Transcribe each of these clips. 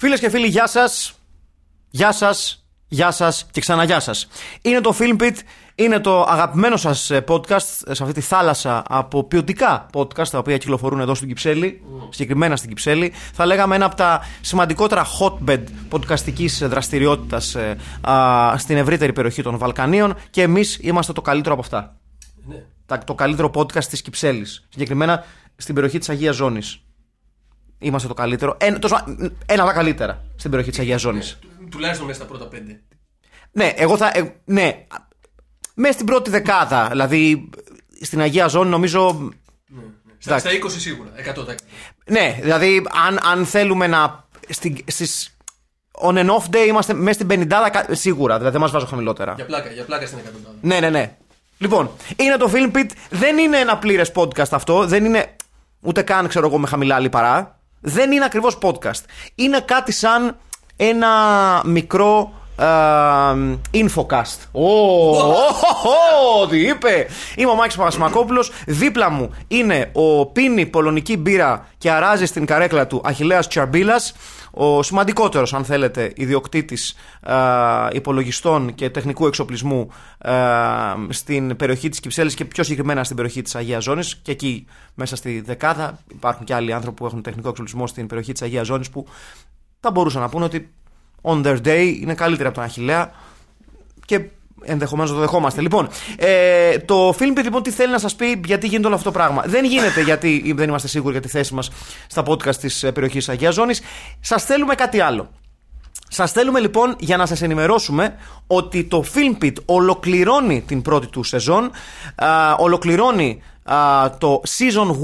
Φίλες και φίλοι, γεια σας. Γεια σας. Γεια σας και ξανά γεια σας. Είναι το Filmpit, είναι το αγαπημένο σας podcast σε αυτή τη θάλασσα από ποιοτικά podcast τα οποία κυκλοφορούν εδώ στην Κυψέλη, συγκεκριμένα στην Κυψέλη. Θα λέγαμε ένα από τα σημαντικότερα hotbed podcastικής δραστηριότητας στην ευρύτερη περιοχή των Βαλκανίων και εμείς είμαστε το καλύτερο από αυτά. Ναι. Τα- Το καλύτερο podcast της Κυψέλης. Συγκεκριμένα στην περιοχή της Αγίας Ζώνης. Είμαστε το καλύτερο. Ένα, τόσο- ένα από τα καλύτερα στην περιοχή της Αγίας Ζώνης. Του- Τουλάχιστον μέσα στα πρώτα πέντε. Ναι, εγώ θα. ε, ναι. Μέσα στην πρώτη δεκάδα. Δηλαδή στην Αγία Ζώνη νομίζω. Στα, Εντάξει. στα 20 σίγουρα. 100%. Ναι, δηλαδή αν, αν θέλουμε να. Στην, στις, on and off day είμαστε μέσα στην 50 κα- σίγουρα. Δηλαδή δεν μας βάζω χαμηλότερα. Για πλάκα, για πλάκα στην εκατοντάδα. Ναι, ναι, ναι. Λοιπόν, είναι το Film Pit. Δεν είναι ένα πλήρες podcast αυτό. Δεν είναι ούτε καν, ξέρω εγώ, με χαμηλά λιπαρά. Δεν είναι ακριβώς podcast. Είναι κάτι σαν ένα μικρό ε, infocast. Ω, ω, ω, τι είπε! Είμαι ο Μάκης Παπασμακόπουλος Δίπλα μου είναι ο πίνει πολωνική μπύρα και αράζει στην καρέκλα του Αχιλέας Τσαρμπίλας ο σημαντικότερος αν θέλετε ιδιοκτήτης ε, υπολογιστών και τεχνικού εξοπλισμού ε, στην περιοχή της Κυψέλης και πιο συγκεκριμένα στην περιοχή της Αγίας Ζώνης και εκεί μέσα στη δεκάδα υπάρχουν και άλλοι άνθρωποι που έχουν τεχνικό εξοπλισμό στην περιοχή της Αγίας Ζώνης που θα μπορούσαν να πούνε ότι on their day είναι καλύτεροι από τον Αχιλέα και ενδεχομένως το δεχόμαστε. Λοιπόν, ε, το Filmpit λοιπόν τι θέλει να σας πει γιατί γίνεται όλο αυτό το πράγμα. Δεν γίνεται γιατί δεν είμαστε σίγουροι για τη θέση μας στα podcast της περιοχής Αγίας Ζώνης. Σας θέλουμε κάτι άλλο. Σας θέλουμε λοιπόν για να σας ενημερώσουμε ότι το Filmpit ολοκληρώνει την πρώτη του σεζόν. α, ολοκληρώνει α, το season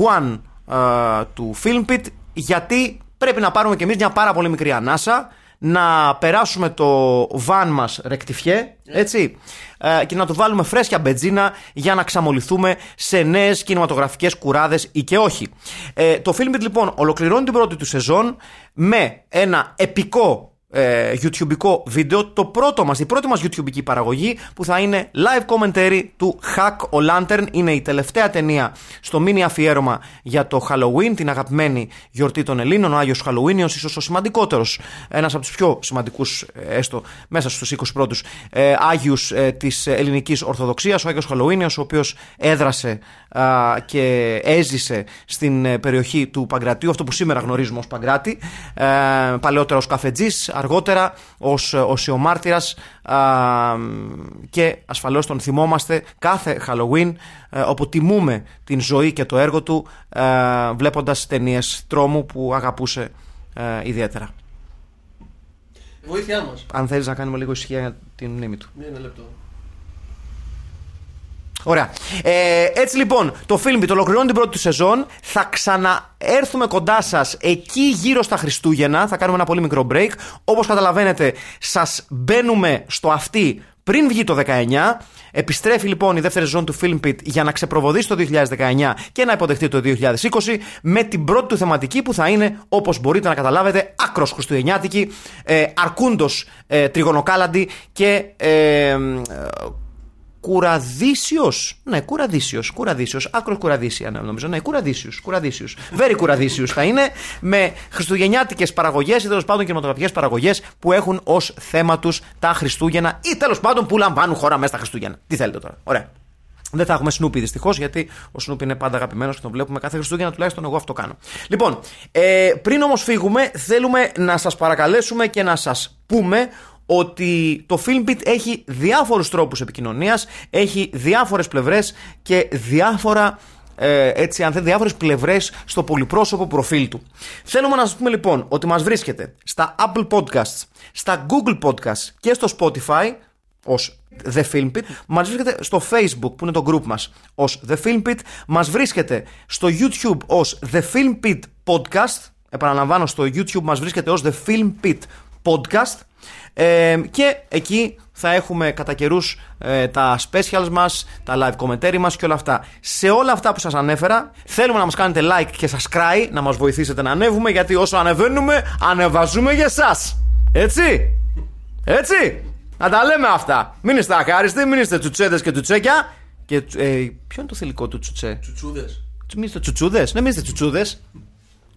1 α, του Filmpit γιατί πρέπει να πάρουμε κι εμείς μια πάρα πολύ μικρή ανάσα να περάσουμε το βαν μας ρεκτιφιέ, έτσι, ε, και να του βάλουμε φρέσκια μπετζίνα για να ξαμολυθούμε σε νέες κινηματογραφικές κουράδες ή και όχι. Ε, το Filmbit λοιπόν ολοκληρώνει την πρώτη του σεζόν με ένα επικό ε, YouTubeικό βίντεο, το πρώτο μας, η πρώτη μας YouTubeική παραγωγή που θα είναι live commentary του Hack ο Lantern. Είναι η τελευταία ταινία στο mini αφιέρωμα για το Halloween, την αγαπημένη γιορτή των Ελλήνων, ο Άγιος Halloween, ίσως ο σημαντικότερος, ένας από τους πιο σημαντικούς, ε, έστω μέσα στους 20 πρώτους ε, Άγιους ε, της ελληνικής Ορθοδοξίας, ο Άγιος Halloween, ο οποίος έδρασε α, και έζησε στην ε, περιοχή του Παγκρατίου, αυτό που σήμερα γνωρίζουμε ως Παγκράτη, ε, παλαιότερα ως καφετζής, αργότερα ως οσιομάρτυρας α, και ασφαλώς τον θυμόμαστε κάθε Halloween ε, όπου τιμούμε την ζωή και το έργο του ε, βλέποντας ταινίες τρόμου που αγαπούσε ε, ιδιαίτερα. Βοήθειά μας. Αν θέλεις να κάνουμε λίγο ησυχία για την μνήμη του. Ναι, ένα λεπτό. Ωραία. Ε, έτσι λοιπόν, το Filmbit ολοκληρώνει την πρώτη του σεζόν. Θα ξαναέρθουμε κοντά σας εκεί γύρω στα Χριστούγεννα. Θα κάνουμε ένα πολύ μικρό break. Όπως καταλαβαίνετε, σας μπαίνουμε στο αυτή πριν βγει το 19. Επιστρέφει λοιπόν η δεύτερη σεζόν του Filmpit για να ξεπροβοδήσει το 2019 και να υποδεχτεί το 2020 με την πρώτη του θεματική που θα είναι, όπως μπορείτε να καταλάβετε, άκρος χριστουγεννιάτικη, ε, αρκούντος ε, τριγωνοκάλαντη και ε, ε, Κουραδίσιος. Ναι, κουραδίσιος. Κουραδίσιος. Άκρος κουραδίσια, ναι, νομίζω. Ναι, κουραδίσιος. Κουραδίσιος. Very κουραδίσιος θα είναι με χριστουγεννιάτικες παραγωγές ή τέλος πάντων κινηματογραφικές παραγωγές που έχουν ως θέμα τους τα Χριστούγεννα ή τέλος πάντων που λαμβάνουν χώρα μέσα στα Χριστούγεννα. Τι θέλετε τώρα; Ωραία. Δεν θα έχουμε Σνούπι δυστυχώς, γιατί ο Σνούπι είναι πάντα αγαπημένος και τον βλέπουμε κάθε Χριστούγεννα, τουλάχιστον εγώ αυτό κάνω. Λοιπόν, ε, πριν όμως φύγουμε, θέλουμε να σας παρακαλέσουμε και να σας πούμε ότι το Filmbit έχει διάφορους τρόπους επικοινωνίας, έχει διάφορες πλευρές και διάφορα ε, έτσι, αν θέλετε, διάφορες πλευρές στο πολυπρόσωπο προφίλ του. Θέλουμε να σας πούμε λοιπόν ότι μας βρίσκεται στα Apple Podcasts, στα Google Podcasts και στο Spotify ως The Filmpit. Μας βρίσκεται στο Facebook που είναι το group μας ως The Filmpit. Μας βρίσκεται στο YouTube ως The Filmpit Podcast. Επαναλαμβάνω, στο YouTube μας βρίσκεται ως The Filmpit Podcast. Ε, και εκεί θα έχουμε κατά καιρούς τα specials μας, τα live commentary μας και όλα αυτά. Σε όλα αυτά που σας ανέφερα, θέλουμε να μας κάνετε like και subscribe, να μας βοηθήσετε να ανέβουμε, γιατί όσο ανεβαίνουμε, ανεβαζούμε για εσάς. Έτσι! Έτσι! Να τα λέμε αυτά. Μην είστε αχάριστοι, μην είστε τσουτσέδες και τσουτσέκια. Και, ε, ποιο είναι το θηλυκό του τσουτσέ; Τσουτσούδες. Μην είστε τσουτσούδες. Ναι, μην είστε τσουτσούδες.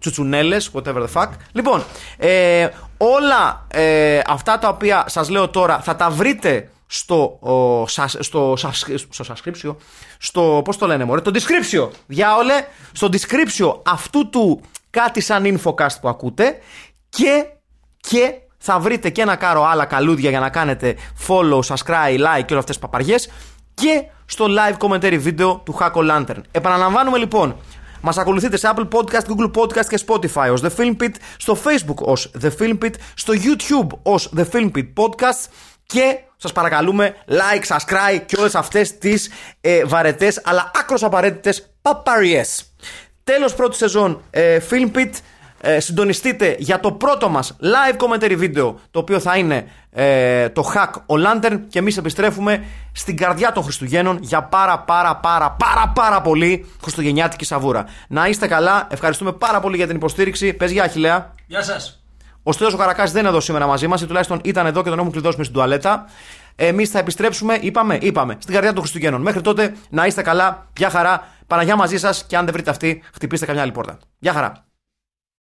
Τσουτσουνέλες, whatever the fuck. Λοιπόν, ε, Όλα ε, αυτά τα οποία σας λέω τώρα θα τα βρείτε στο, ο, σας- στο, σας- στο subscription, στο, πώς το λένε μωρέ, το description, διάολε, στο description αυτού του κάτι σαν infocast που ακούτε και, και θα βρείτε και ένα κάρο άλλα καλούδια για να κάνετε follow, subscribe, like και όλες αυτές τις παπαριές και στο live commentary βίντεο του Hack Lantern. Επαναλαμβάνουμε λοιπόν, μας ακολουθείτε σε Apple Podcast, Google Podcast και Spotify ως The Film Pit, στο Facebook ως The Film Pit, στο YouTube ως The Film Pit Podcast και σας παρακαλούμε like, subscribe και όλες αυτές τις ε, βαρετές αλλά άκρως απαραίτητες παπαριές. Τέλος πρώτης σεζόν ε, Film Pit. Ε, συντονιστείτε για το πρώτο μας live commentary βίντεο το οποίο θα είναι ε, το hack ο Lantern και εμείς επιστρέφουμε στην καρδιά των Χριστουγέννων για πάρα πάρα πάρα πάρα πάρα πολύ χριστουγεννιάτικη σαβούρα. Να είστε καλά, ευχαριστούμε πάρα πολύ για την υποστήριξη. Πες γεια Αχιλέα. Γεια σας. Ο Στέλιος ο Καρακάς δεν είναι εδώ σήμερα μαζί μας ή τουλάχιστον ήταν εδώ και τον έχουμε κλειδώσει μες στην τουαλέτα. Εμείς θα επιστρέψουμε, είπαμε, είπαμε, στην καρδιά των Χριστουγέννων. Μέχρι τότε να είστε καλά, γεια χαρά, Παναγιά μαζί σας και αν δεν βρείτε αυτή, χτυπήστε καμιά άλλη πόρτα. Γεια χαρά.